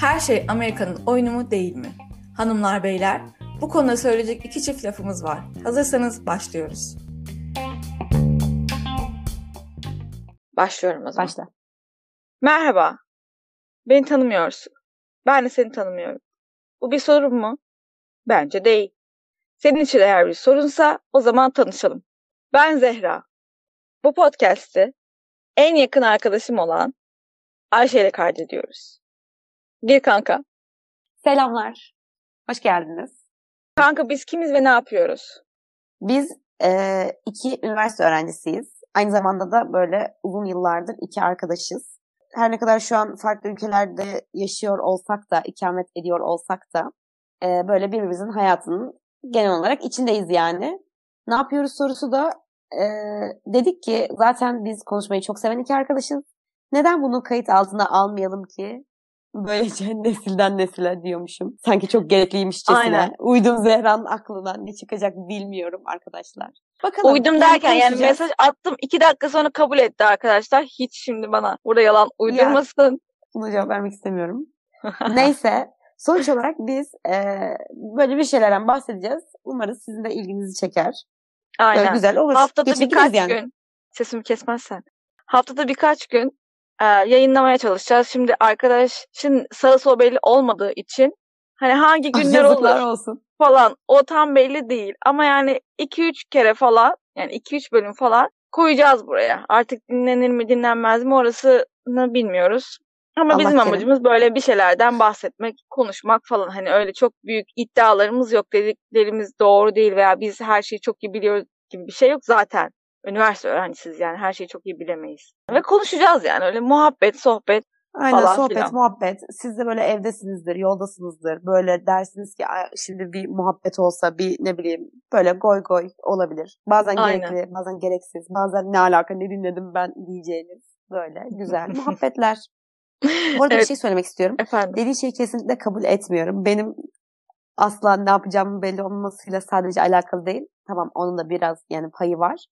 Her şey Amerika'nın oyunu mu değil mi? Hanımlar beyler, bu konuda söyleyecek iki çift lafımız var. Hazırsanız başlıyoruz. Başlıyorum o zaman. Başla. Merhaba. Beni tanımıyorsun. Ben de seni tanımıyorum. Bu bir sorun mu? Bence değil. Senin için eğer bir sorunsa o zaman tanışalım. Ben Zehra. Bu podcast'i en yakın arkadaşım olan Ayşe ile kaydediyoruz. Gir kanka. Selamlar. Hoş geldiniz. Kanka biz kimiz ve ne yapıyoruz? Biz e, iki üniversite öğrencisiyiz. Aynı zamanda da böyle uzun yıllardır iki arkadaşız. Her ne kadar şu an farklı ülkelerde yaşıyor olsak da, ikamet ediyor olsak da e, böyle birbirimizin hayatının genel olarak içindeyiz yani. Ne yapıyoruz sorusu da e, dedik ki zaten biz konuşmayı çok seven iki arkadaşız. Neden bunu kayıt altına almayalım ki? Böylece nesilden nesile diyormuşum. Sanki çok gerekliymişçesine. Aynen. Uydum Zehra'nın aklından ne çıkacak bilmiyorum arkadaşlar. Bakalım. Uydum derken yani mesaj attım iki dakika sonra kabul etti arkadaşlar. Hiç şimdi bana burada yalan uydurmasın. Buna cevap vermek istemiyorum. Neyse. Sonuç olarak biz e, böyle bir şeylerden bahsedeceğiz. Umarız sizin de ilginizi çeker. Aynen. güzel olur. Haftada Geçebiliriz birkaç yani. gün sesimi kesmezsen. Haftada birkaç gün e, yayınlamaya çalışacağız. Şimdi arkadaşın sağı solu belli olmadığı için hani hangi günler Yazıklar olur olsun. falan o tam belli değil. Ama yani 2-3 kere falan yani 2-3 bölüm falan koyacağız buraya. Artık dinlenir mi dinlenmez mi orasını bilmiyoruz. Ama Allah bizim kerim. amacımız böyle bir şeylerden bahsetmek, konuşmak falan. Hani öyle çok büyük iddialarımız yok. Dediklerimiz doğru değil veya biz her şeyi çok iyi biliyoruz gibi bir şey yok zaten. Üniversite öğrencisiyiz yani her şeyi çok iyi bilemeyiz. Ve konuşacağız yani öyle muhabbet, sohbet. Aynen falan sohbet, filan. muhabbet. Siz de böyle evdesinizdir, yoldasınızdır. Böyle dersiniz ki "Ay, şimdi bir muhabbet olsa bir ne bileyim böyle goy goy olabilir. Bazen Aynen. gerekli, bazen gereksiz. Bazen ne alaka ne dinledim ben diyeceğiniz böyle güzel muhabbetler. Bu arada bir Evet. şey söylemek istiyorum. Efendim. Dediği şeyi kesinlikle kabul etmiyorum. Benim asla ne yapacağımın belli olmasıyla sadece alakalı değil. Tamam onun da biraz yani payı var.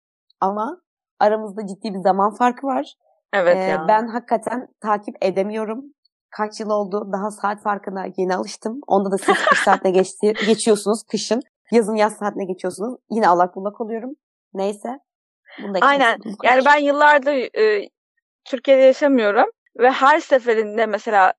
Ama aramızda ciddi bir zaman farkı var. Evet Ee, ya. Ben hakikaten takip edemiyorum. Kaç yıl oldu? Daha saat farkına yeni alıştım. Onda da siz kış saatine geçti, geçiyorsunuz kışın. Yazın yaz saatine geçiyorsunuz. Yine allak bullak oluyorum. Neyse. Bunu da Aynen. Yani ben yıllardır e, Türkiye'de yaşamıyorum ve her seferinde mesela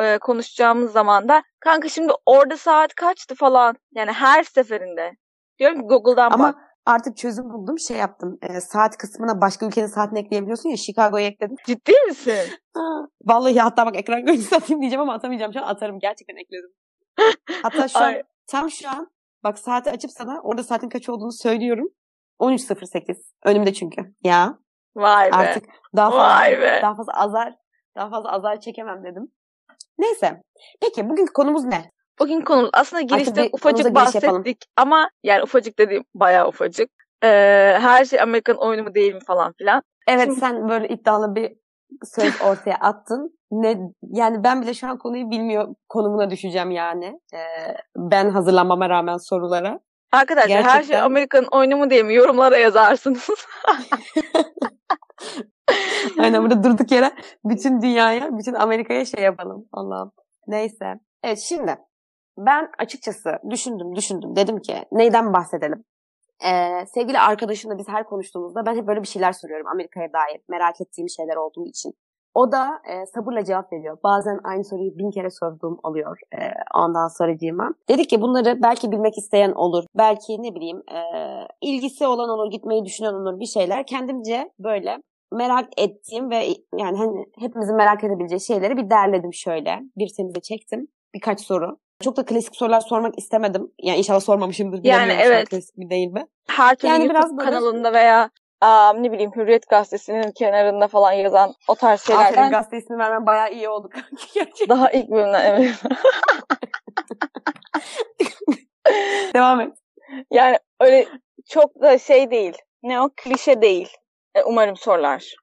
e, konuşacağımız zaman da kanka şimdi orada saat kaçtı falan. Yani her seferinde. Diyorum ki Google'dan Ama bak. artık çözüm buldum. Şey yaptım. Ee, saat kısmına başka ülkenin saatini ekleyebiliyorsun ya. Chicago'yu ekledim. Ciddi misin? Vallahi hatta bak ekran görüntüsü atayım diyeceğim ama atamayacağım. Şu an atarım. Gerçekten ekledim. Hatta şu an tam şu an bak saati açıp sana orada saatin kaç olduğunu söylüyorum. 13.08. Önümde çünkü. Ya Vay be. artık daha fazla Vay be. daha fazla azar daha fazla azar çekemem dedim. Neyse. Peki bugünkü konumuz ne? Bugün konumuz aslında girişte ufacık bahsettik yapalım. ama yani ufacık dediğim bayağı ufacık. Ee, her şey Amerikan oyunu mu değil mi falan filan. Evet Şimdi- sen böyle iddialı bir söz ortaya attın. Ne yani ben bile şu an konuyu bilmiyor konumuna düşeceğim yani. Ee, ben hazırlanmama rağmen sorulara. Arkadaşlar her şey Gerçekten. Amerikan oyunu mu değil mi yorumlara yazarsınız. Aynen burada durduk yere bütün dünyaya, bütün Amerika'ya şey yapalım. Allah'ım. Neyse. Evet şimdi ben açıkçası düşündüm düşündüm. Dedim ki neyden bahsedelim? Ee, sevgili arkadaşımla biz her konuştuğumuzda ben hep böyle bir şeyler soruyorum Amerika'ya dair. Merak ettiğim şeyler olduğu için. O da e, sabırla cevap veriyor. Bazen aynı soruyu bin kere sorduğum oluyor e, ondan sonracığıma. Dedik ki bunları belki bilmek isteyen olur. Belki ne bileyim e, ilgisi olan olur, gitmeyi düşünen olur bir şeyler. Kendimce böyle merak ettiğim ve yani hani hepimizin merak edebileceği şeyleri bir derledim şöyle. Bir temize çektim. Birkaç soru. Çok da klasik sorular sormak istemedim. Yani inşallah sormamışımdır. Yani evet. Klasik mi değil mi? her türlü Yani YouTube biraz böyle- kanalında veya aa, ne bileyim Hürriyet Gazetesi'nin kenarında falan yazan o tarz Aferin şeylerden gazete ismi vermen bayağı iyi oldu. Gerçekten. daha ilk bölümden evet. Devam et. yani öyle çok da şey değil. Ne o klişe değil. E, umarım sorular.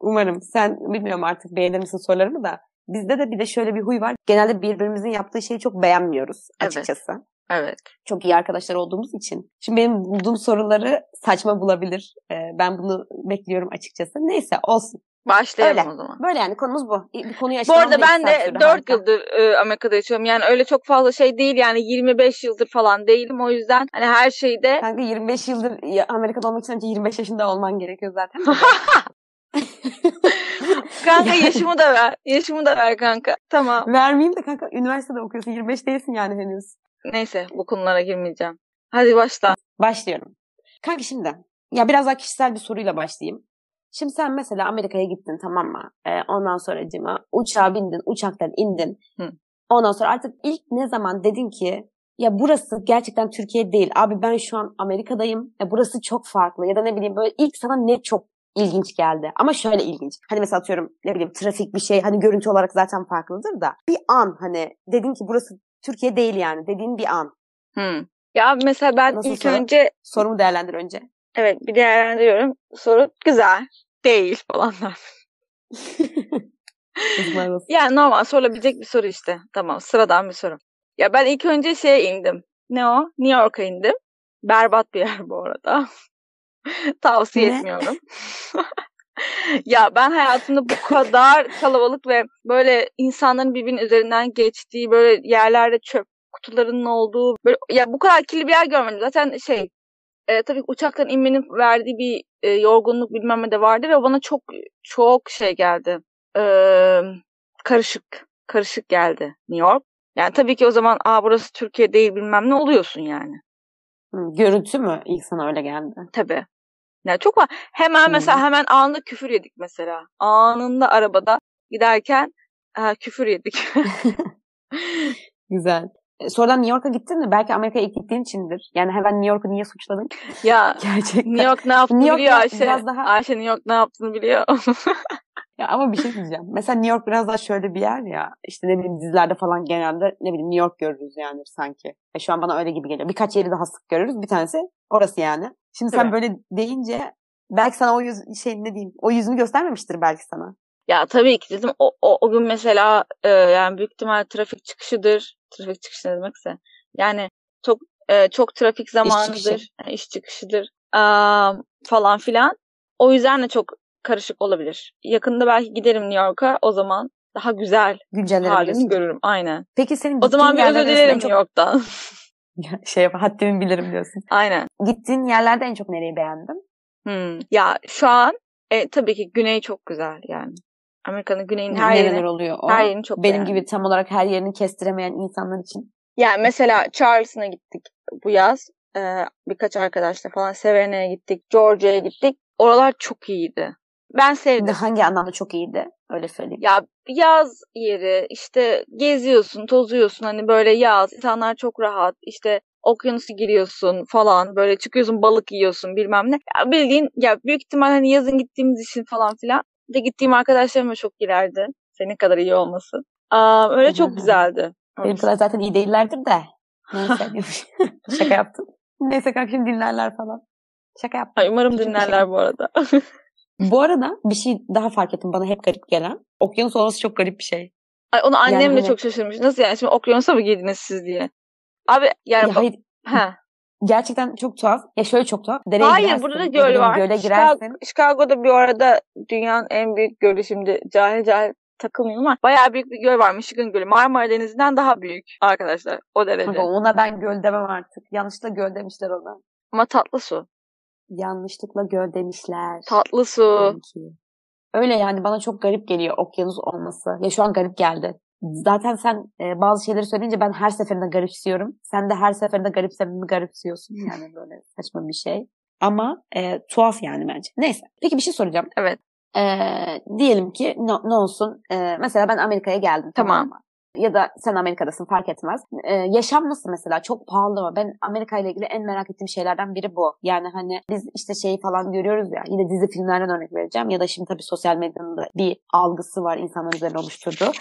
Umarım. Sen bilmiyorum artık beğenir misin sorularımı da. Bizde de bir de şöyle bir huy var. Genelde birbirimizin yaptığı şeyi çok beğenmiyoruz Evet. açıkçası. Evet. Çok iyi arkadaşlar olduğumuz için. Şimdi benim bulduğum soruları saçma bulabilir. Ee, ben bunu bekliyorum açıkçası. Neyse olsun. Başlayalım Öyle. o zaman. Böyle yani konumuz bu. Bir konuyu Bu arada da ben de sürdü, 4 harika. yıldır e, Amerika'da yaşıyorum. Yani öyle çok fazla şey değil yani 25 yıldır falan değilim. O yüzden hani her şeyde Kanka 25 yıldır Amerika'da olmak için önce 25 yaşında olman gerekiyor zaten. kanka yaşımı da ver. Yaşımı da ver kanka. Tamam. Vermeyeyim de kanka üniversitede okuyorsun 25 değilsin yani henüz. Neyse bu konulara girmeyeceğim. Hadi başla. Başlıyorum. Kanka şimdi ya biraz daha kişisel bir soruyla başlayayım. Şimdi sen mesela Amerika'ya gittin tamam mı? Ee, ondan sonra cima uçağa bindin, uçaktan indin. Hı. Ondan sonra artık ilk ne zaman dedin ki ya burası gerçekten Türkiye değil. Abi ben şu an Amerika'dayım. Ya burası çok farklı. Ya da ne bileyim böyle ilk sana ne çok ilginç geldi. Ama şöyle ilginç. Hani mesela atıyorum ne bileyim trafik bir şey hani görüntü olarak zaten farklıdır da bir an hani dedin ki burası Türkiye değil yani dediğin bir an. Hmm. Ya mesela ben Nasıl ilk soru? önce Sorumu değerlendir önce. evet bir değerlendiriyorum. Soru güzel. Değil falanlar. Yani normal sorulabilecek bir soru işte. Tamam sıradan bir soru. Ya ben ilk önce şeye indim. Ne o? New York'a indim. Berbat bir yer bu arada. Tavsiye Ne? etmiyorum. ya ben hayatımda bu kadar kalabalık ve böyle insanların birbirinin üzerinden geçtiği böyle yerlerde çöp kutularının olduğu böyle ya bu kadar kirli bir yer görmedim. Zaten şey e, tabii uçaktan inmenin verdiği bir e, yorgunluk bilmem ne de vardı ve bana çok çok şey geldi. E, karışık karışık geldi New York. Yani tabii ki o zaman aa burası Türkiye değil bilmem ne oluyorsun yani. Görüntü mü ilk sana öyle geldi? Tabii. Yani çok var. Hemen Hı. mesela hemen anında küfür yedik mesela. Anında arabada giderken e, küfür yedik. Güzel. E, Sonradan New York'a gittin mi? Belki Amerika'ya ilk gittiğin içindir. Yani hemen New York'u niye suçladın? ya Gerçekten. New York ne yaptığını New York biliyor Ayşe. biraz daha- Ayşe New York ne yaptığını biliyor. Ya ama bir şey diyeceğim. Mesela New York biraz daha şöyle bir yer ya. İşte ne bileyim dizilerde falan genelde ne bileyim New York görürüz yani sanki. E şu an bana öyle gibi geliyor. Birkaç yeri daha sık görürüz. Bir tanesi orası yani. Şimdi sen Tabii. böyle deyince belki sana o yüz şey ne diyeyim o yüzünü göstermemiştir belki sana. Ya tabii ki dedim o, o, o gün mesela e, yani büyük ihtimal trafik çıkışıdır. Trafik çıkışı ne demekse. Yani çok e, çok trafik zamanıdır. çıkışı. yani iş çıkışıdır. Aa, falan filan. O yüzden de çok karışık olabilir. Yakında belki giderim New York'a. O zaman daha güzel halini Güncellenebilirsin. görürüm. Aynen. Peki senin O zaman bir özür dilerim arasında New York'tan. çok şey yap, haddimi bilirim diyorsun. Aynen. Gittiğin yerlerde en çok nereyi beğendin? Hmm. Ya şu an e, tabii ki güney çok güzel yani. Amerika'nın güneyinin her Nereler yerini, oluyor o? her yerini çok Benim beğendim. gibi tam olarak her yerini kestiremeyen insanlar için. Yani mesela Charleston'a gittik bu yaz. Ee, birkaç arkadaşla falan Sevena'ya gittik. Georgia'ya gittik. Oralar çok iyiydi. Ben sevdim. Hangi anlamda çok iyiydi? Öyle söyleyeyim. Ya yaz yeri işte geziyorsun, tozuyorsun hani böyle yaz. insanlar çok rahat. işte okyanusu giriyorsun falan. Böyle çıkıyorsun balık yiyorsun bilmem ne. Ya bildiğin ya büyük ihtimal hani yazın gittiğimiz için falan filan. Bir de gittiğim arkadaşlarım da çok ilerdi. Senin kadar iyi olması. Aa, öyle çok güzeldi. Benim kadar zaten iyi değillerdir de. Neyse. Şaka yaptım. Neyse kanka şimdi dinlerler falan. Şaka yaptım. Ay, umarım bir dinlerler şey. bu arada. Bu arada bir şey daha fark ettim bana hep garip gelen. Okyanus olması çok garip bir şey. Ay onu annem Yani de hani- çok şaşırmış. Nasıl yani şimdi okyanusa mı girdiniz siz diye. Abi yani Ya hayır ha. Gerçekten çok tuhaf. Ya şöyle çok tuhaf. Dereye Hayır girersin, burada da göl var. Göle girersin. Chicago'da bir arada dünyanın en büyük gölü şimdi cahil cahil takılmıyorum ama bayağı büyük bir göl var. Michigan Gölü. Marmara Denizi'nden daha büyük arkadaşlar. O derece. Ona ben göl demem artık. Yanlışlıkla göl demişler ona. Ama tatlı su. Yanlışlıkla göl demişler. Tatlı su. Öyle yani bana çok garip geliyor okyanus olması. Ya şu an garip geldi. Zaten sen e, bazı şeyleri söyleyince ben her seferinde garipsiyorum. Sen de her seferinde garipsememi garipsiyorsun. Yani böyle saçma bir şey. Ama e, tuhaf yani bence. Neyse. Peki bir şey soracağım. Evet. E, diyelim ki ne, ne olsun? E, mesela ben Amerika'ya geldim. Tamam. mı? Ya da sen Amerika'dasın fark etmez. E, yaşam nasıl mesela? Çok pahalı mı? Ben Amerika ile ilgili en merak ettiğim şeylerden biri bu. Yani hani biz işte şeyi falan görüyoruz ya. Yine dizi filmlerden örnek vereceğim. Ya da şimdi tabii sosyal medyanın da bir algısı var insanların üzerine oluşturduğu.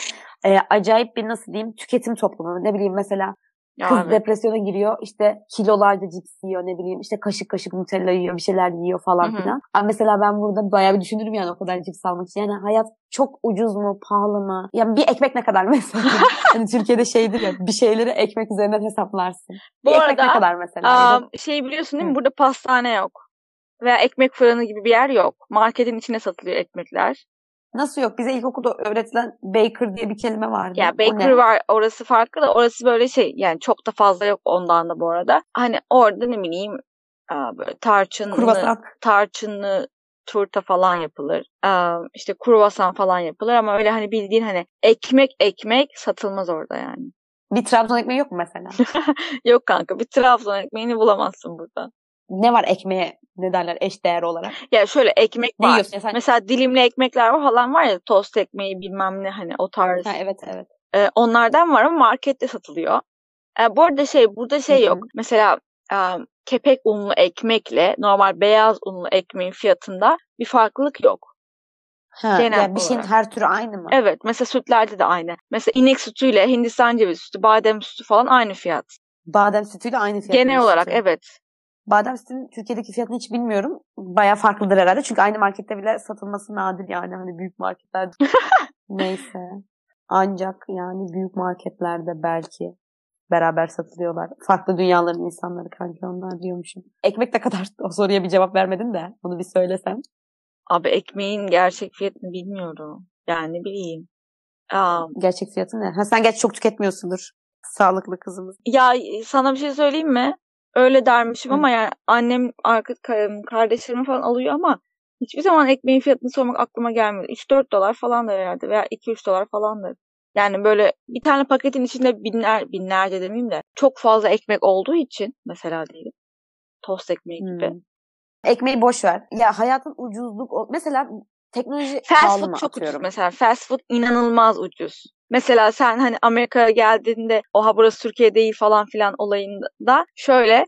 E, acayip bir nasıl diyeyim tüketim toplumu. Ne bileyim mesela Ya Kız evet. depresyona giriyor. işte kilolarca cips yiyor ne bileyim işte kaşık kaşık Nutella yiyor bir şeyler yiyor falan Hı hı. filan. Ama mesela ben burada bayağı bir düşünürüm yani o kadar cips almak için. Yani hayat çok ucuz mu pahalı mı? Yani bir ekmek ne kadar mesela? hani Türkiye'de şeydir ya bir şeyleri ekmek üzerinden hesaplarsın. Bu bir ekmek arada, ne kadar mesela? Ya Aa, şey biliyorsun değil mi? Hı. Burada pastane yok. Veya ekmek fırını gibi bir yer yok. Marketin içine satılıyor ekmekler. Nasıl yok? Bize ilkokulda öğretilen baker diye bir kelime vardı. Ya baker var orası farklı da orası böyle şey yani çok da fazla yok ondan da bu arada. Hani orada ne bileyim aa, böyle tarçınlı, Kruvasan. tarçınlı turta falan yapılır. Aa, işte kruvasan falan yapılır ama öyle hani bildiğin hani ekmek ekmek satılmaz orada yani. Bir Trabzon ekmeği yok mu mesela? Yok kanka bir Trabzon ekmeğini bulamazsın burada. Ne var ekmeğe ne derler eş değer olarak? Ya şöyle ekmek Ne var. yiyorsun? Sen... Mesela dilimli ekmekler var falan var ya tost ekmeği bilmem ne hani o tarz. Ha, evet evet. Ee, onlardan var ama markette satılıyor. Ee, bu arada şey burada şey Hı hı. yok. Mesela e, kepek unlu ekmekle normal beyaz unlu ekmeğin fiyatında bir farklılık yok. Ha, Genel yani bir şeyin olarak. her türü aynı mı? Evet mesela sütlerde de aynı. Mesela inek sütüyle Hindistan cevizi sütü, badem sütü falan aynı fiyat. Badem sütüyle aynı fiyat. Genel olarak sütü? evet. Badem sütünün Türkiye'deki fiyatını hiç bilmiyorum. Baya farklıdır herhalde. Çünkü aynı markette bile satılması nadir yani. Hani büyük marketlerde. Neyse. Ancak yani büyük marketlerde belki beraber satılıyorlar. Farklı dünyaların insanları kanki onlar diyormuşum. Ekmek ne kadar? O soruya bir cevap vermedin de. Onu bir söylesen. Abi ekmeğin gerçek fiyatını bilmiyorum. Yani ne bileyim. Aa, Gerçek fiyatı ne? Ha, sen gerçi çok tüketmiyorsundur. Sağlıklı kızımız. Ya sana bir şey söyleyeyim mi? Öyle dermişim Hı. ama yani annem arka kardeşlerimi falan alıyor ama hiçbir zaman ekmeğin fiyatını sormak aklıma gelmedi. 3-4 dolar falan da herhalde veya 2-3 dolar falandır. Yani böyle bir tane paketin içinde binler, binlerce demeyeyim de çok fazla ekmek olduğu için mesela diyelim. Tost ekmeği gibi. Hmm. Ekmeği boş ver. Ya hayatın ucuzluk mesela teknoloji Fast food çok ucuz atıyorum? mesela. Fast food inanılmaz ucuz. Mesela sen hani Amerika'ya geldiğinde oha burası Türkiye değil falan filan olayında şöyle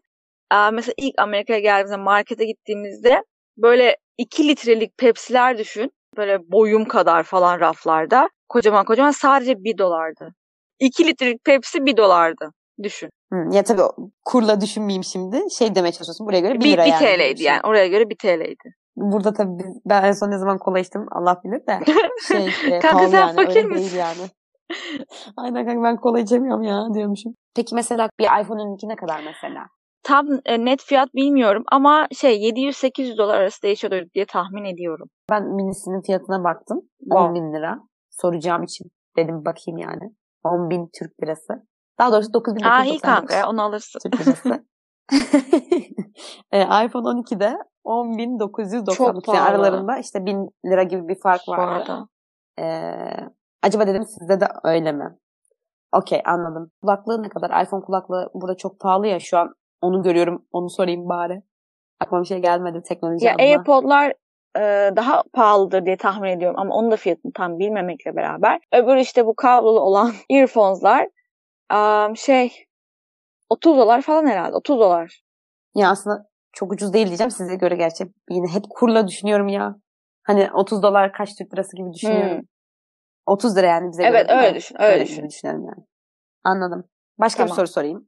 mesela ilk Amerika'ya geldiğimizde markete gittiğimizde böyle 2 litrelik Pepsi'ler düşün. Böyle boyum kadar falan raflarda. Kocaman kocaman sadece 1 dolardı. 2 litrelik Pepsi 1 dolardı. Düşün. Hı, ya tabii kurla düşünmeyeyim şimdi. Şey demeye çalışıyorsun. Buraya göre 1 1, lira yani. gibi bir TL'ydi yani. Oraya göre 1 TL'ydi. Burada tabii ben en son ne zaman kola içtim Allah bilir de. Şey, e, Kanka sen yani. fakir misin? yani. Aynen kanka ben kola içemiyorum ya diyormuşum. Peki mesela bir iPhone 12 ne kadar mesela? Tam e, net fiyat bilmiyorum ama şey 700-800 dolar arası değişiyordur diye tahmin ediyorum. Ben minisinin fiyatına baktım. Wow. 10 bin lira. Soracağım için. Dedim bakayım yani. 10 bin Türk lirası. Daha doğrusu 9 bin Aa iyi kanka ya onu alırsın. Türk lirası. e, iPhone 12'de 10.999 Çok yani pahalı. aralarında işte 1000 lira gibi bir fark var. arada. Acaba dedim sizde de öyle mi? Okey anladım. Kulaklığı ne kadar? iPhone kulaklığı burada çok pahalı ya şu an onu görüyorum. Onu sorayım bari. Aklıma bir şey gelmedi teknoloji Ya adına. AirPod'lar e, daha pahalıdır diye tahmin ediyorum ama onun da fiyatını tam bilmemekle beraber. Öbür işte bu kablolu olan earphones'lar am, şey 30 dolar falan herhalde. 30 dolar. Ya aslında çok ucuz değil diyeceğim size göre gerçi. Yine hep kurla düşünüyorum ya. Hani 30 dolar kaç Türk lirası gibi düşünüyorum. Hmm. 30 lira yani bize göre. Evet öyle mi? düşün. Öyle Öyle düşün. düşünelim yani. Anladım. Başka bir Tamam. soru sorayım.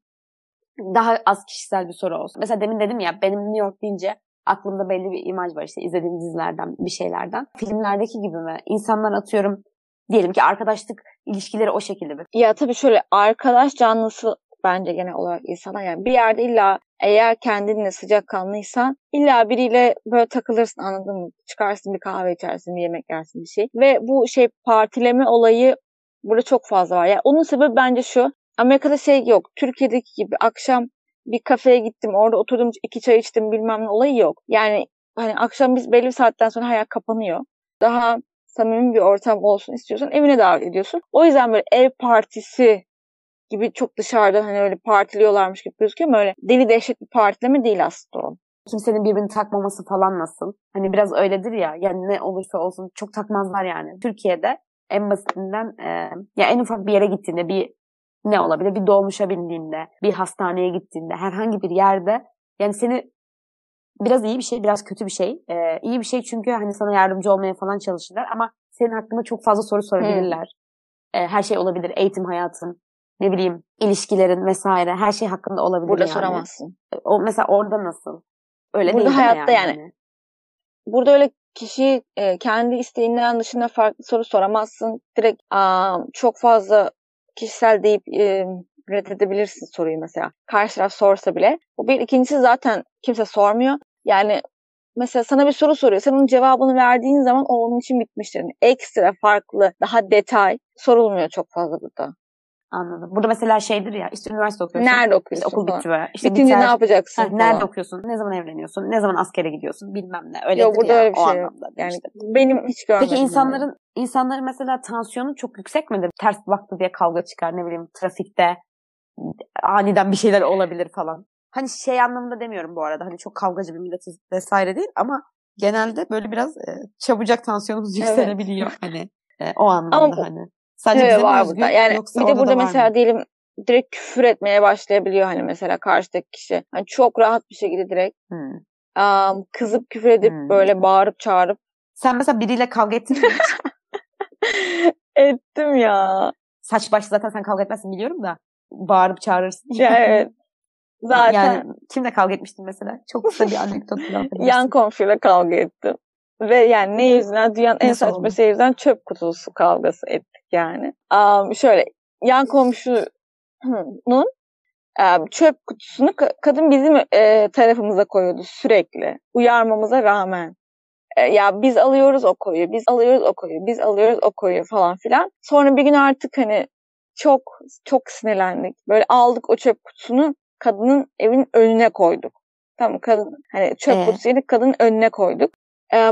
Daha az kişisel bir soru olsun. Mesela demin dedim ya benim New York deyince aklımda belli bir imaj var işte izlediğim dizilerden bir şeylerden. Filmlerdeki gibi mi? İnsanlar atıyorum diyelim ki arkadaşlık ilişkileri o şekilde mi? Ya tabii şöyle arkadaş canlısı bence genel olarak insana yani bir yerde illa eğer kendinle sıcakkanlıysan illa biriyle böyle takılırsın anladın mı? Çıkarsın bir kahve içersin, bir yemek yersin bir şey. Ve bu şey partileme olayı burada çok fazla var. Yani onun sebebi bence şu. Amerika'da şey yok. Türkiye'deki gibi akşam bir kafeye gittim, orada oturdum, iki çay içtim bilmem ne olayı yok. Yani hani akşam biz belli bir saatten sonra hayat kapanıyor. Daha samimi bir ortam olsun istiyorsan evine davet ediyorsun. O yüzden böyle ev partisi gibi çok dışarıdan hani öyle partiliyorlarmış gibi gözüküyor ama öyle deli dehşet bir partileme değil aslında o. Kimsenin birbirini takmaması falan nasıl? Hani biraz öyledir ya. Yani ne olursa olsun çok takmazlar yani. Türkiye'de en basitinden e, ya en ufak bir yere gittiğinde bir ne olabilir? Bir dolmuşa bindiğinde, bir hastaneye gittiğinde, herhangi bir yerde yani seni biraz iyi bir şey, biraz kötü bir şey. E, iyi bir şey çünkü hani sana yardımcı olmaya falan çalışırlar ama senin hakkında çok fazla soru sorabilirler. E, her şey olabilir. Eğitim hayatın, ne bileyim ilişkilerin vesaire her şey hakkında olabilir Burada yani. soramazsın. O mesela orada nasıl? Öyle Burada değil hayatta yani. Burada öyle kişi e, kendi isteğinden dışında farklı soru soramazsın. Direkt aa, çok fazla kişisel deyip e, reddedebilirsin soruyu mesela. Karşı taraf sorsa bile. Bu bir. ikincisi zaten kimse sormuyor. Yani mesela sana bir soru soruyor. Sen onun cevabını verdiğin zaman o onun için bitmiştir. Yani ekstra farklı, daha detay sorulmuyor çok fazla burada. Anladım. Burada mesela şeydir ya işte üniversite okuyorsun. Nerede İşte okuyorsun? okul falan. bitiyor. İşte Bitince biter. ne yapacaksın? Ha, nerede okuyorsun? Ne zaman evleniyorsun? Ne zaman askere gidiyorsun? Bilmem ne. Öyledir Yok burada ya, öyle bir şey yok. Yani işte. benim hiç görmedim. Peki yani. insanların insanların mesela tansiyonu çok yüksek midir? Ters baktı diye kavga çıkar ne bileyim trafikte aniden bir şeyler olabilir falan. Hani şey anlamında demiyorum bu arada. Hani çok kavgacı bir milletiz vesaire değil ama genelde böyle biraz e, çabucak tansiyonumuz Evet. yükselebiliyor hani e, o anlamda Ama hani. Sadece Evet, bize var özgü burada. Yani bir de burada mesela mı? diyelim direkt küfür etmeye başlayabiliyor hani mesela karşıdaki kişi. Hani çok rahat bir şekilde direkt Hmm. am, kızıp küfür edip Hmm. böyle bağırıp çağırıp Sen mesela biriyle kavga ettin mi? ettim ya. Saç baş zaten sen kavga etmezsin biliyorum da bağırıp çağırırsın. Ya evet. Zaten Yani kimle kavga etmiştin mesela? Çok kısa bir anekdot yan komşuyla kavga ettim. Ve yani ne yüzünden dünyanın en saçma oldu? şey yüzünden çöp kutusu kavgası ettik yani. Am, şöyle yan komşunun em, çöp kutusunu ka- kadın bizim e, tarafımıza koyuyordu sürekli. Uyarmamıza rağmen. E, ya biz alıyoruz o koyuyor, biz alıyoruz o koyuyor, biz alıyoruz o koyuyor falan filan. Sonra bir gün artık hani çok çok sinirlendik. Böyle aldık o çöp kutusunu kadının evin önüne koyduk. Tamam kadın hani çöp Ee? kutusu yedik kadının önüne koyduk.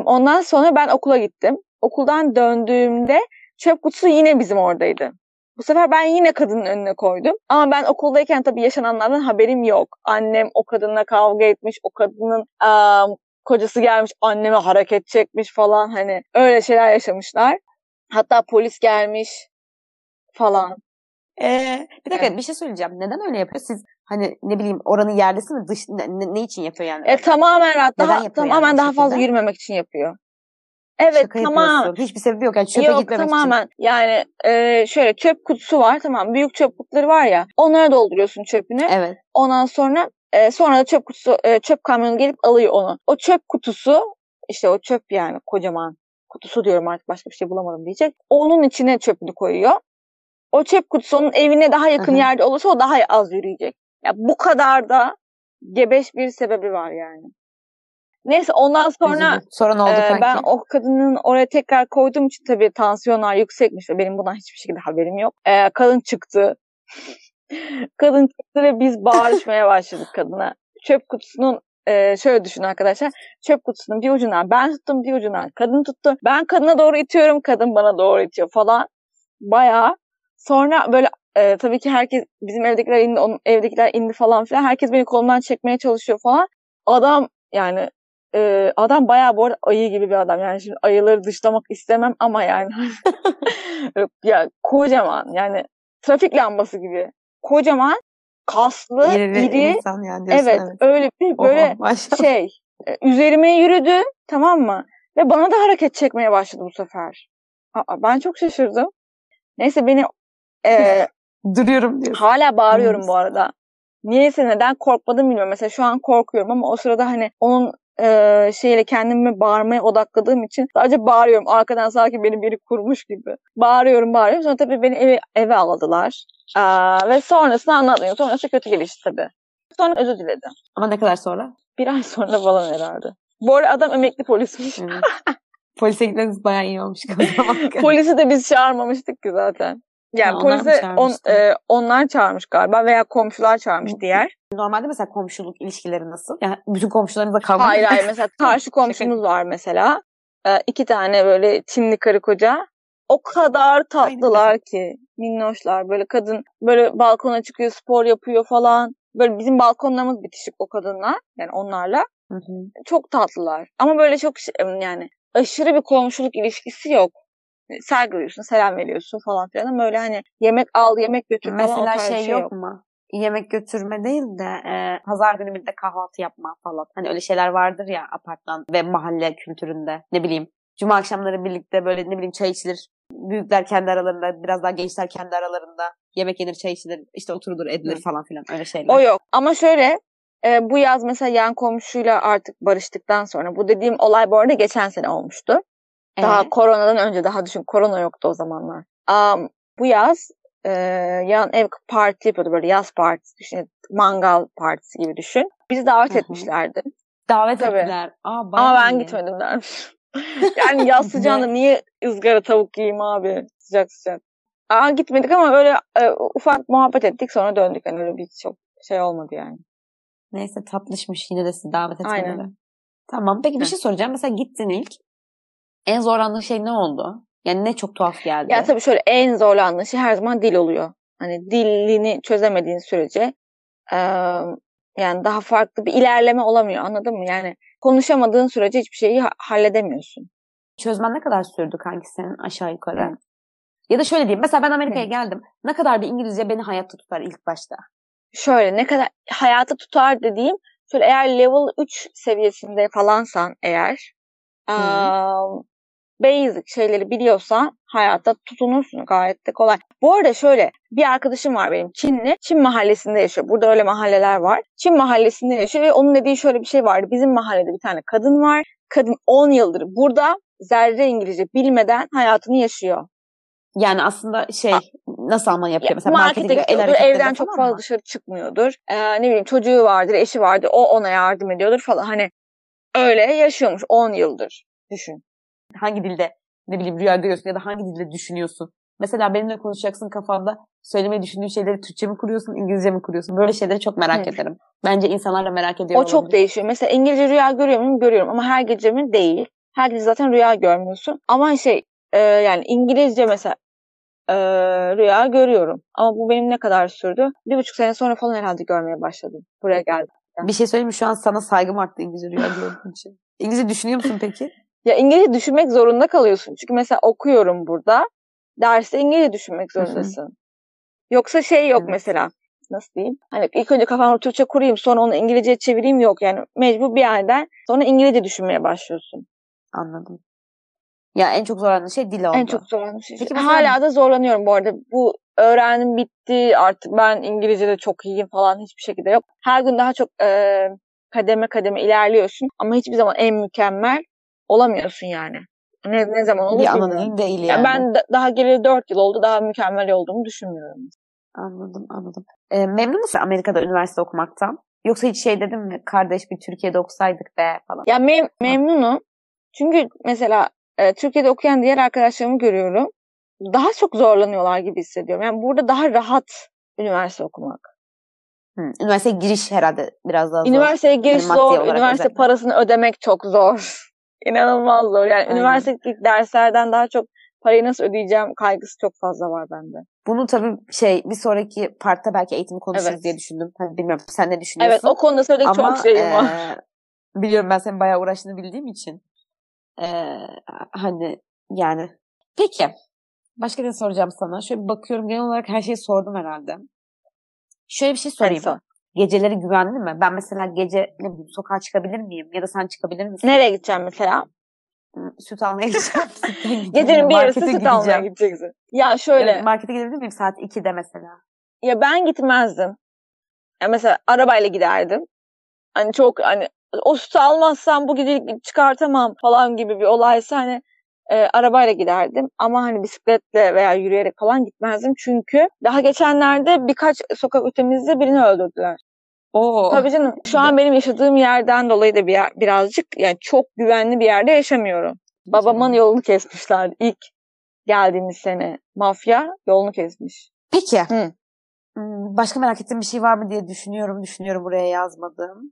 Ondan sonra ben okula gittim. Okuldan döndüğümde çöp kutusu yine bizim oradaydı. Bu sefer ben yine kadının önüne koydum. Ama ben okuldayken tabii yaşananlardan haberim yok. Annem o kadınla kavga etmiş, o kadının ım, kocası gelmiş anneme hareket çekmiş falan hani öyle şeyler yaşamışlar. Hatta polis gelmiş falan. Ee, bir dakika Evet. bir şey söyleyeceğim. Neden öyle yapıyor? Siz hani ne bileyim oranın yerdesi mi? Dış, ne, ne- için yapıyor yani? E tamamen rahat, daha tamamen yani daha fazla şekilde? yürümemek için yapıyor. Evet Şaka tamam. yapıyorsun. Hiçbir sebebi yok. Yani çöpe Yok gitmemek için. tamamen yani e, şöyle çöp kutusu var tamam büyük çöp kutuları var ya onlara dolduruyorsun çöpünü. Evet. Ondan sonra e, sonra da çöp kutusu e, çöp kamyonu gelip alıyor onu. O çöp kutusu işte o çöp yani kocaman kutusu diyorum artık başka bir şey bulamadım diyecek. Onun içine çöpünü koyuyor. O çöp kutusu onun evine daha yakın hı. yerde olursa o daha az yürüyecek. Ya bu kadar da gebeş bir sebebi var yani. Neyse ondan sonra Üzüldüm. Sonra ne oldu kanki? ben o kadının oraya tekrar koyduğum için tabii tansiyonlar yüksekmiş ve benim bundan hiçbir şekilde haberim yok. Ee, kadın çıktı. kadın çıktı ve biz bağırışmaya başladık kadına. Çöp kutusunun e, şöyle düşün arkadaşlar. Çöp kutusunun bir ucundan ben tuttum bir ucundan kadın tuttu. Ben kadına doğru itiyorum kadın bana doğru itiyor falan. Bayağı. Sonra böyle e, tabii ki herkes bizim evdekiler indi onun evdekiler indi falan filan. Herkes beni kolumdan çekmeye çalışıyor falan. Adam yani e, adam bayağı bu arada ayı gibi bir adam. Yani şimdi ayıları dışlamak istemem ama yani ya kocaman yani trafik lambası gibi. Kocaman, kaslı, İri, iri. insan yani diyorsun. Evet, öyle bir Oha, böyle maşallah. şey e, üzerime yürüdü tamam mı? Ve bana da hareket çekmeye başladı bu sefer. Aa, ben çok şaşırdım. Neyse beni e, Duruyorum diyorsun. hala bağırıyorum bu arada. Niyeyse neden korkmadım bilmiyorum. Mesela şu an korkuyorum ama o sırada hani onun e, şeyle kendimi bağırmaya odakladığım için sadece bağırıyorum. Arkadan sanki beni biri kurmuş gibi. Bağırıyorum bağırıyorum. Sonra tabii beni eve, eve aldılar. Aa, ve sonrasını anlatmıyorum. Sonrası kötü gelişti tabii. Sonra özür diledi. Ama ne kadar sonra? Bir ay sonra falan herhalde. Bu arada adam emekli polismiş. Evet. Polise gitmeniz bayağı iyi olmuş. Polisi de biz çağırmamıştık ki zaten. Yani Ha, onlar polise on, çağırmıştı? e, onlar çağırmış galiba veya komşular çağırmış diğer. Normalde mesela komşuluk ilişkileri nasıl? Yani bütün komşularınızla kavga Hayır hayır mesela karşı komşumuz var mesela. Ee, iki tane böyle Çinli karı koca. O kadar tatlılar ki. Minnoşlar böyle kadın böyle balkona çıkıyor spor yapıyor falan. Böyle bizim balkonlarımız bitişik o kadınlar. Yani onlarla. Hı hı. Çok tatlılar. Ama böyle çok yani aşırı bir komşuluk ilişkisi yok. Saygı duyuyorsun, selam veriyorsun falan filan ama öyle hani yemek al, yemek götür falan o Mesela şey, bir şey yok, yok. mu? Yemek götürme değil de e, pazar günü birlikte kahvaltı yapma falan. Hani öyle şeyler vardır ya apartman ve mahalle kültüründe. Ne bileyim cuma akşamları birlikte böyle ne bileyim çay içilir. Büyükler kendi aralarında biraz daha gençler kendi aralarında yemek yenir çay içilir işte oturulur edilir Hı. falan filan öyle şeyler. O yok. Ama şöyle e, bu yaz mesela yan komşuyla artık barıştıktan sonra bu dediğim olay bu arada geçen sene olmuştu. Daha Ee? koronadan önce daha düşün korona yoktu o zamanlar. Am, bu yaz e, yan ev parti yapıyordu böyle yaz partisi düşün mangal partisi gibi düşün. Bizi davet Hı hı. etmişlerdi. Davet Tabii. ettiler. Aa, bayağı Ama ben iyi. gitmedim dermiş. yani yaz sıcağında niye ızgara tavuk yiyeyim abi sıcak sıcak. Aa gitmedik ama öyle e, ufak muhabbet ettik sonra döndük. Hani öyle bir çok şey olmadı yani. Neyse tatlışmış yine de sizi davet etmeleri. Aynen. Tamam. Peki bir şey soracağım. Mesela gittin ilk. En zorlandığın şey ne oldu? Yani ne çok tuhaf geldi? Ya tabii şöyle en zorlandığın şey her zaman dil oluyor. Hani dilini çözemediğin sürece e, yani daha farklı bir ilerleme olamıyor anladın mı? Yani konuşamadığın sürece hiçbir şeyi ha- halledemiyorsun. Çözmen ne kadar sürdü kanki senin aşağı yukarı? Ya da şöyle diyeyim. Mesela ben Amerika'ya Hı. geldim. Ne kadar bir İngilizce beni hayatta tutar ilk başta? Şöyle ne kadar hayata tutar dediğim şöyle eğer level 3 seviyesinde falansan eğer Hı. Basic şeyleri biliyorsan hayatta tutunursun gayet de kolay. Bu arada şöyle bir arkadaşım var benim Çinli. Çin mahallesinde yaşıyor. Burada öyle mahalleler var. Çin mahallesinde yaşıyor ve onun dediği şöyle bir şey vardı. Bizim mahallede bir tane kadın var. Kadın 10 yıldır burada zerre İngilizce bilmeden hayatını yaşıyor. Yani aslında şey nasıl Alman yapıyor? Ya, Mesela markete el gidiyordur, evden çok fazla mı? dışarı çıkmıyordur. Ee, ne bileyim çocuğu vardır, eşi vardır, o ona yardım ediyordur falan. Hani öyle yaşıyormuş 10 yıldır. Düşün. Hangi dilde ne bileyim rüya görüyorsun ya da hangi dilde düşünüyorsun? Mesela benimle konuşacaksın kafanda söylemeyi düşündüğün şeyleri Türkçe mi kuruyorsun, İngilizce mi kuruyorsun? Böyle şeyleri çok merak Hı. ederim. Bence insanlar da merak ediyor O çok olabilir. değişiyor. Mesela İngilizce rüya görüyor muyum? Görüyorum ama her gece mi? Değil. Her gece zaten rüya görmüyorsun. Ama şey e, yani İngilizce mesela e, rüya görüyorum. Ama bu benim ne kadar sürdü? Bir buçuk sene sonra falan herhalde görmeye başladım. Buraya geldim. Bir şey söyleyeyim mi? Şu an sana saygım arttı İngilizce rüya gördüğün için. İngilizce düşünüyor musun peki? Ya İngilizce düşünmek zorunda kalıyorsun. Çünkü mesela okuyorum burada. Derste İngilizce düşünmek zorundasın. Yoksa şey yok Evet. mesela. Nasıl diyeyim? Hani ilk önce kafamda Türkçe kurayım sonra onu İngilizceye çevireyim yok. Yani mecbur bir yerden sonra İngilizce düşünmeye başlıyorsun. Anladım. Ya en çok zorlandığın şey dil oldu. En çok zorlandığım şey. Peki mesela- Hala da zorlanıyorum bu arada. Bu öğrendim bitti artık ben İngilizce'de çok iyiyim falan hiçbir şekilde yok. Her gün daha çok e, kademe kademe ilerliyorsun ama hiçbir zaman en mükemmel olamıyorsun yani. Ne, ne zaman olur bir anladığın değil yani. Yani ben da- daha geri 4 yıl oldu daha mükemmel olduğumu düşünmüyorum. Anladım anladım. Ee, memnun musun Amerika'da üniversite okumaktan? Yoksa hiç şey dedim mi? Kardeş bir Türkiye'de okusaydık be falan. Ya mem- memnunum. Çünkü mesela e, Türkiye'de okuyan diğer arkadaşlarımı görüyorum. Daha çok zorlanıyorlar gibi hissediyorum. Yani burada daha rahat üniversite okumak. Hı, Üniversiteye giriş herhalde biraz daha zor. Üniversiteye giriş Yani zor. Üniversite özellikle. parasını ödemek çok zor. İnanılmaz zor. Yani Aynen. üniversitedeki derslerden daha çok parayı nasıl ödeyeceğim kaygısı çok fazla var bende. Bunu tabii şey bir sonraki partta belki eğitimi konuşuruz Evet. diye düşündüm. Hani bilmiyorum sen ne düşünüyorsun? Evet o konuda söyleyecek Ama çok şeyim var. eee, biliyorum ben senin bayağı uğraştığını bildiğim için. Eee, hani yani. Peki. Başka ne soracağım sana? Şöyle bir bakıyorum genel olarak her şeyi sordum herhalde. Şöyle bir şey sorayım. Hadi sor. Geceleri güvenli mi? Ben mesela gece ne bileyim sokağa çıkabilir miyim? Ya da sen çıkabilir misin? Nereye gideceğim mesela? Süt almaya gideceğim. Gecenin bir yarısı süt almaya gideceğim. gideceksin. Ya şöyle. Ya Markete gidebilir miyim saat 2'de mesela? Ya ben gitmezdim. Ya mesela arabayla giderdim. Hani çok hani o sütü almazsam bu gecelik çıkartamam falan gibi bir olaysa hani e, arabayla giderdim. Ama hani bisikletle veya yürüyerek falan gitmezdim. Çünkü daha geçenlerde birkaç sokak ötemizde birini öldürdüler. Oo. Tabii canım şu an benim yaşadığım yerden dolayı da bir yer- birazcık yani çok güvenli bir yerde yaşamıyorum. Babamın yolunu kesmişler ilk geldiğimiz sene. Mafya yolunu kesmiş. Peki. Hı. Hmm, Başka merak ettiğim bir şey var mı diye düşünüyorum. Düşünüyorum buraya yazmadım.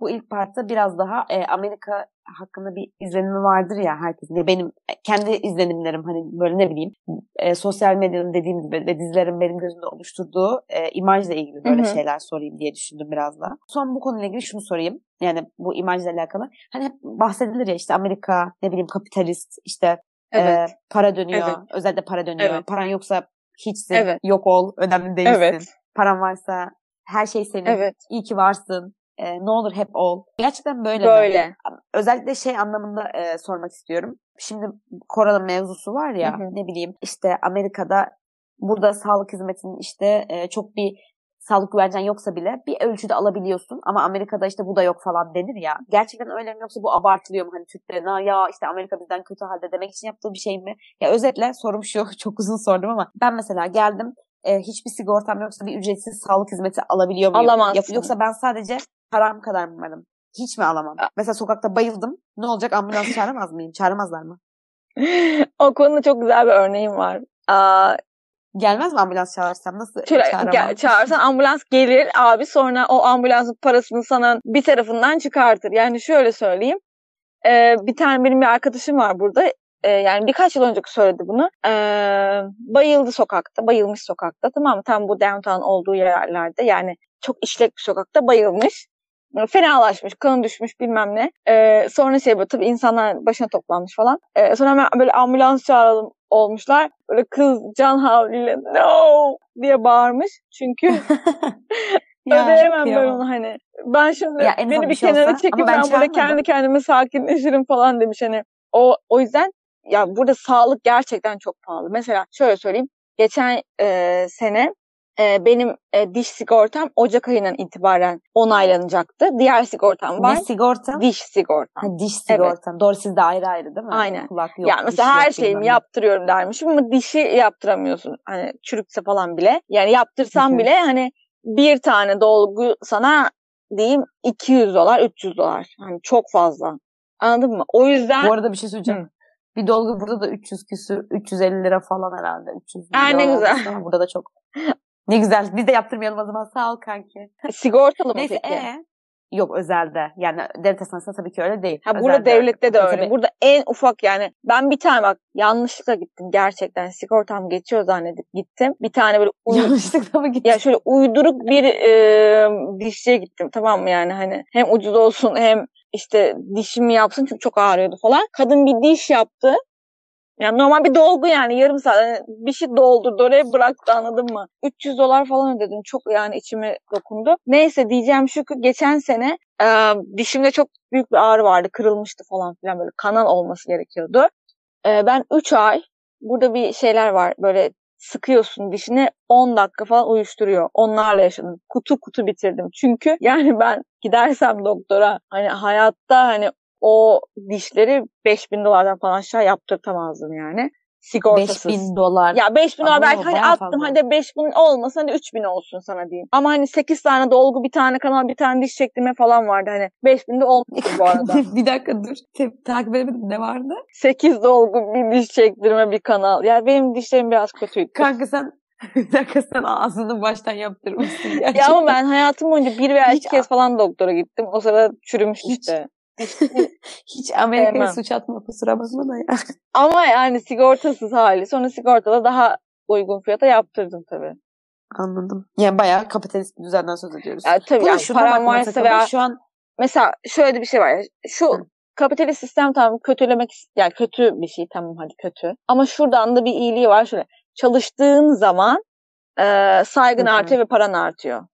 Bu ilk partta biraz daha e, Amerika hakkında bir izlenimi vardır ya herkesin. Ya benim e, kendi izlenimlerim hani böyle ne bileyim e, sosyal medyanın dediğim gibi ve dizilerin benim gözümde oluşturduğu e, imajla ilgili böyle Hı hı. şeyler sorayım diye düşündüm biraz da. Son bu konuyla ilgili şunu sorayım. Yani bu imajla alakalı. Hani hep bahsedilir ya işte Amerika ne bileyim kapitalist işte Evet. ee, para dönüyor. Evet. Özellikle para dönüyor. Evet. Paran yoksa hiçsin. Evet. Yok ol. Önemli değilsin. Evet. Paran varsa her şey senin. Evet. İyi ki varsın. Ee, ne olur hep ol. Gerçekten böyle mi? Böyle. Özellikle şey anlamında e, sormak istiyorum. Şimdi korona mevzusu var ya Hı hı. ne bileyim işte Amerika'da burada sağlık hizmetinin işte e, çok bir sağlık güvencen yoksa bile bir ölçüde alabiliyorsun ama Amerika'da işte bu da yok falan denir ya. Gerçekten öyle mi yoksa bu abartılıyor mu hani Türklerin "Aa, ya işte Amerika bizden kötü halde demek için yaptığı bir şey mi? Ya özetle sorum şu çok uzun sordum ama ben mesela geldim e, hiçbir sigortam yoksa bir ücretsiz sağlık hizmeti alabiliyor muyum? Alamazsın. Yok- Yoksa ben sadece param kadar mı varım? Hiç mi alamam? Mesela sokakta bayıldım. Ne olacak? Ambulans çağıramaz mıyım? Çağıramazlar mı? o konuda çok güzel bir örneğim var. Aa, Gelmez mi ambulans çağırsam? Nasıl şöyle çağıramam? gel- çağırsan ambulans gelir abi sonra o ambulansın parasını sana bir tarafından çıkartır. Yani şöyle söyleyeyim. Ee, bir tane benim bir arkadaşım var burada. Ee, yani birkaç yıl önce söyledi bunu. Ee, bayıldı sokakta. Bayılmış sokakta. Tamam mı? Tam bu downtown olduğu yerlerde. Yani çok işlek bir sokakta bayılmış. Fenalaşmış, kanı düşmüş bilmem ne. Ee, sonra şey böyle tabii insanlar başına toplanmış falan. Ee, sonra hemen böyle ambulans çağıralım olmuşlar. Böyle kız can havliyle no diye bağırmış. Çünkü Ya, ödeyemem ben onu hani. Ben şimdi Ya en beni bir şey kenara olsa, çekip ben, ben burada kendi kendime sakinleşirim falan demiş hani. O, o yüzden ya burada sağlık gerçekten çok pahalı. Mesela şöyle söyleyeyim. Geçen e, sene e, benim e, diş sigortam Ocak ayından itibaren onaylanacaktı. Diğer sigortam var. Ne sigorta? Diş sigortam. Ha, diş sigortan. Doğru sizde ayrı ayrı değil mi? Aynen. Kulak yok. yani mesela her yok, şeyimi bilmem ne. yaptırıyorum dermişim ama dişi yaptıramıyorsun. Hani çürükse falan bile. Yani yaptırsam Hı hı. bile hani bir tane dolgu sana diyeyim 200 dolar 300 dolar. Hani çok fazla. Anladın mı? O yüzden Bu arada bir şey söyleyeceğim. Bir dolgu burada da 300 küsür, 350 lira falan herhalde. 300 Aa, ne lira güzel. olmuş Ama burada da çok. Ne güzel. Biz de yaptırmayalım o zaman. Sağ ol kanki. sigortalı mı Neyse peki? ee? Yok özelde. Yani devlet hastanesinde tabii ki öyle değil. Ha burada Özelde devlette de öyle. tabii. Burada en ufak yani ben bir tane bak yanlışlıkla gittim gerçekten sigortam geçiyor zannedip gittim. Bir tane böyle uy- Yanlışlıkla mı gittin? ya şöyle uyduruk bir e, dişçiye gittim tamam mı yani hani hem ucuz olsun hem işte dişimi yapsın çünkü çok ağrıyordu falan. Kadın bir diş yaptı. Yani normal bir dolgu yani yarım saat hani bir şey doldurdu oraya bıraktı anladın mı? 300 dolar falan ödedim. Çok yani içime dokundu. Neyse diyeceğim şu geçen sene e, dişimde çok büyük bir ağrı vardı. Kırılmıştı falan filan böyle kanal olması gerekiyordu. E, ben 3 ay burada bir şeyler var böyle sıkıyorsun dişini 10 dakika falan uyuşturuyor. Onlarla yaşadım. Kutu kutu bitirdim. Çünkü yani ben gidersem doktora hani hayatta hani o dişleri 5000 dolardan falan aşağı yaptırtamazdım yani. Sigortasız. 5000 dolar. Ya 5000 dolar belki hani attım fazla. hadi 5000 olmasa hani 3000 olsun sana diyeyim. Ama hani 8 tane dolgu bir tane kanal bir tane diş çektirme falan vardı hani 5000 de olmadı bu arada. bir dakika dur. Te- takip edemedim. Ne vardı? 8 dolgu bir diş çektirme bir kanal. Yani benim dişlerim biraz kötüydü. Kanka sen bir dakika sen ağzını baştan yaptırmışsın gerçekten. Ya ama ben hayatım boyunca bir veya iki kez falan doktora gittim. O sırada çürümüş işte. Hiç Amerika'ya suç atma kusura bakma da ya. Ama yani sigortasız hali. Sonra sigortada daha uygun fiyata yaptırdım tabii. Anladım. Yani bayağı kapitalist bir düzenden söz ediyoruz. Yani tabii Burada yani bakmaya varsa veya Şu an mesela şöyle bir şey var. Şu Hı. kapitalist sistem tamam kötülemek yani kötü bir şey tamam hadi kötü. Ama şuradan da bir iyiliği var şöyle. Çalıştığın zaman e, saygın Hı hı. artıyor ve paran artıyor.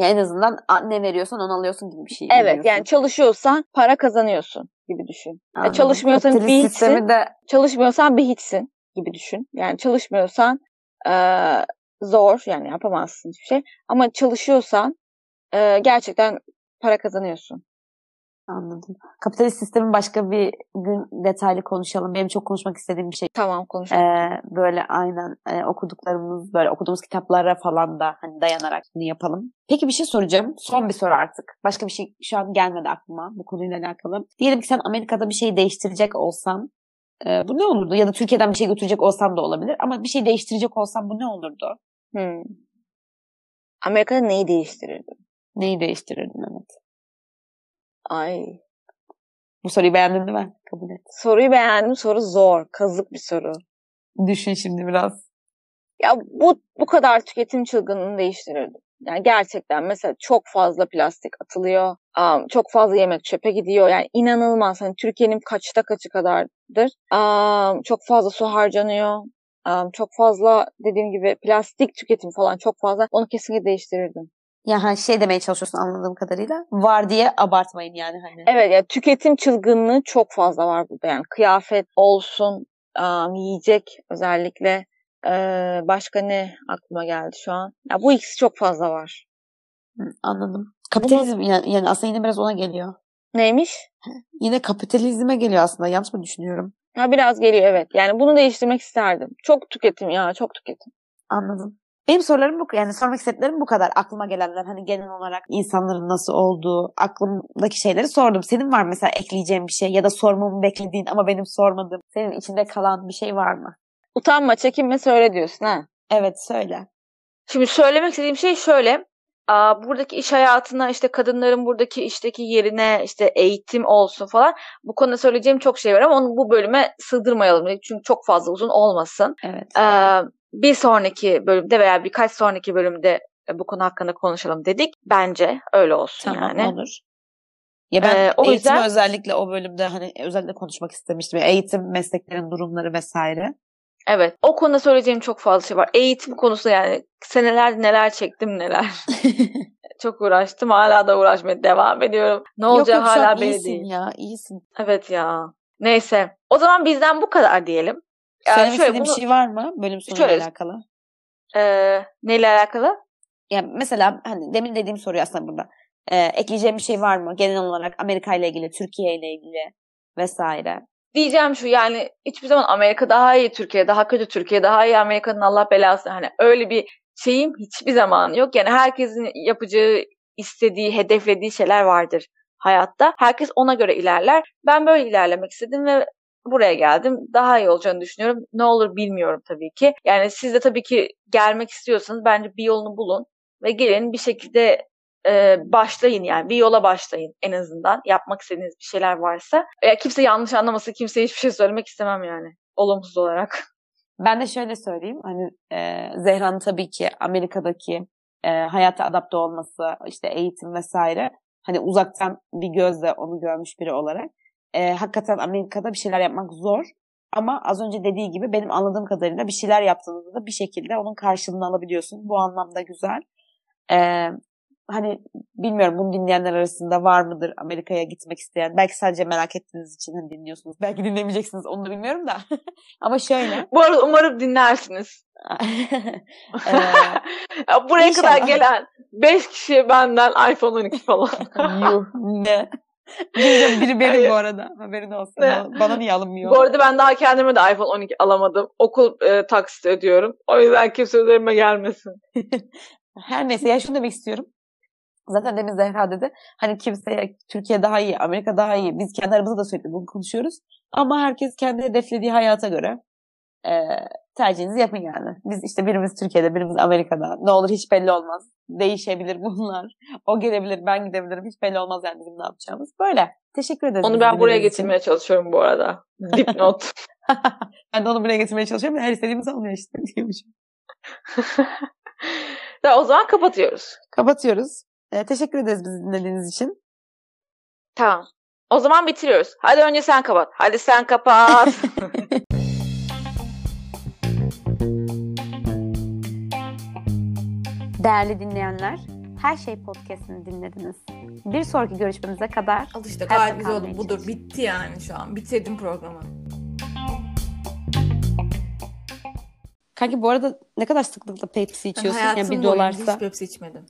Ya en azından ne veriyorsan onu alıyorsun gibi bir şey. Evet veriyorsun. yani çalışıyorsan para kazanıyorsun gibi düşün. Anladım. çalışmıyorsan Kapitalist bir hiçsin. de çalışmıyorsan bir hiçsin gibi düşün. Yani çalışmıyorsan eee, zor yani yapamazsın hiçbir şey. Ama çalışıyorsan eee, gerçekten para kazanıyorsun. Anladım. Kapitalist sistemin başka bir gün detaylı konuşalım. Benim çok konuşmak istediğim bir şey. Tamam konuşalım. Ee, böyle aynen e, okuduklarımız böyle okuduğumuz kitaplara falan da hani dayanarak bunu yapalım. Peki bir şey soracağım. Son bir soru artık. Başka bir şey şu an gelmedi aklıma bu konuyla alakalı. Diyelim ki sen Amerika'da bir şey değiştirecek olsan e, bu ne olurdu? Ya da Türkiye'den bir şey götürecek olsan da olabilir. Ama bir şey değiştirecek olsan bu ne olurdu? Hmm. Amerika'da neyi değiştirirdi? Neyi değiştirirdin evet. Ay. Bu soruyu beğendin değil mi? Kabul et. Soruyu beğendim. Soru zor. Kazık bir soru. Düşün şimdi biraz. Ya bu bu kadar tüketim çılgınlığını değiştirirdim. Yani gerçekten mesela çok fazla plastik atılıyor. am, çok fazla yemek çöpe gidiyor. Yani inanılmaz. Hani Türkiye'nin kaçta kaçı kadardır. Am, çok fazla su harcanıyor. Am, çok fazla dediğim gibi plastik tüketim falan çok fazla. Onu kesinlikle değiştirirdim. Ya ha, şey demeye çalışıyorsun anladığım kadarıyla. Var diye abartmayın yani hani. Evet ya tüketim çılgınlığı çok fazla var burada. Yani kıyafet olsun, am, yiyecek özellikle. Ee, başka ne aklıma geldi şu an? Ya bu ikisi çok fazla var. Hı, anladım. Kapitalizm yani, yani aslında yine biraz ona geliyor. Neymiş? Yine kapitalizme geliyor aslında. Yanlış mı düşünüyorum? Ha biraz geliyor evet. Yani bunu değiştirmek isterdim. Çok tüketim ya çok tüketim. Anladım. Benim sorularım bu yani sormak istediklerim bu kadar. Aklıma gelenler hani genel olarak insanların nasıl olduğu, aklımdaki şeyleri sordum. Senin var mesela ekleyeceğin bir şey ya da sormamı beklediğin ama benim sormadığım, senin içinde kalan bir şey var mı? Utanma, çekinme söyle diyorsun ha. Evet söyle. Şimdi söylemek istediğim şey şöyle. Aa, buradaki iş hayatına işte kadınların buradaki işteki yerine işte eğitim olsun falan. Bu konuda söyleyeceğim çok şey var ama onu bu bölüme sığdırmayalım. Çünkü çok fazla uzun olmasın. Evet. Ee, bir sonraki bölümde veya birkaç sonraki bölümde e, bu konu hakkında konuşalım dedik. Bence öyle olsun Tamam yani. olur. Ya ben Ee, o yüzden- özellikle o bölümde hani özellikle konuşmak istemiştim. Eğitim, mesleklerin durumları vesaire. Evet. O konuda söyleyeceğim çok fazla şey var. Eğitim konusunda yani senelerde neler çektim neler. çok uğraştım. Hala da uğraşmaya devam ediyorum. Ne yok, yok, an hala belli değil. ya, iyisin. Evet ya. Neyse. O zaman bizden bu kadar diyelim. Yani Söylemek şöyle istediğin bunu- bir şey var mı bölüm sonuyla Şöyle- alakalı? Ee, neyle alakalı? Ya mesela hani demin dediğim soruyu aslında burada. Ee, ekleyeceğim bir şey var mı? Genel olarak Amerika ile ilgili, Türkiye ile ilgili vesaire. Diyeceğim şu yani hiçbir zaman Amerika daha iyi, Türkiye daha kötü, Türkiye daha iyi, Amerika'nın Allah belası. Hani öyle bir şeyim hiçbir zaman yok. Yani herkesin yapacağı, istediği, hedeflediği şeyler vardır hayatta. Herkes ona göre ilerler. Ben böyle ilerlemek istedim ve buraya geldim. Daha iyi olacağını düşünüyorum. Ne olur bilmiyorum tabii ki. Yani siz de tabii ki gelmek istiyorsanız bence bir yolunu bulun ve gelin bir şekilde e, başlayın yani bir yola başlayın en azından yapmak istediğiniz bir şeyler varsa. Ya kimse yanlış anlamasın, kimseye hiçbir şey söylemek istemem yani olumsuz olarak. Ben de şöyle söyleyeyim. Hani e, Zehra'nın tabii ki Amerika'daki e, hayata adapte olması, işte eğitim vesaire hani uzaktan bir gözle onu görmüş biri olarak e, hakikaten Amerika'da bir şeyler yapmak zor. Ama az önce dediği gibi benim anladığım kadarıyla bir şeyler yaptığınızda da bir şekilde onun karşılığını alabiliyorsun. Bu anlamda güzel. E, hani bilmiyorum bunu dinleyenler arasında var mıdır Amerika'ya gitmek isteyen? Belki sadece merak ettiğiniz için hani dinliyorsunuz. Belki dinlemeyeceksiniz onu da bilmiyorum da. Ama şöyle. Bu arada umarım dinlersiniz. Ee, Ya Buraya İnşallah. kadar gelen 5 kişi benden iPhone 12 falan. yuh ne? Biri, biri benim bu arada. Haberin olsun. Ne? Bana, niye alınmıyor? Bu arada ben daha kendime de iPhone 12 alamadım. Okul e, taksit ödüyorum. O yüzden kimse üzerime gelmesin. Her neyse ya şunu demek istiyorum. Zaten demin Zehra dedi. Hani kimseye Türkiye daha iyi, Amerika daha iyi. Biz kendi aramızda da sürekli bunu konuşuyoruz. Ama herkes kendi hedeflediği hayata göre e, tercihinizi yapın yani. Biz işte birimiz Türkiye'de, birimiz Amerika'da. Ne olur hiç belli olmaz. Değişebilir bunlar. O gelebilir, ben gidebilirim. Hiç belli olmaz yani bizim ne yapacağımız. Böyle. Teşekkür ederiz. Onu ben buraya için. getirmeye çalışıyorum bu arada. Dipnot. ben de onu buraya getirmeye çalışıyorum. Her istediğimiz olmuyor işte. ya, o zaman kapatıyoruz. Kapatıyoruz. E, teşekkür ederiz bizi dinlediğiniz için. Tamam. O zaman bitiriyoruz. Hadi önce sen kapat. Hadi sen kapat. Değerli dinleyenler, Her Şey Podcast'ini dinlediniz. Bir sonraki görüşmemize kadar Al işte gayet güzel oldu. Budur. Bitti yani şu an. Bitirdim programı. Kanki bu arada ne kadar sıklıkla Pepsi Ben içiyorsun? hayatım Yani bir boyunca dolarsa. hiç Pepsi içmedim.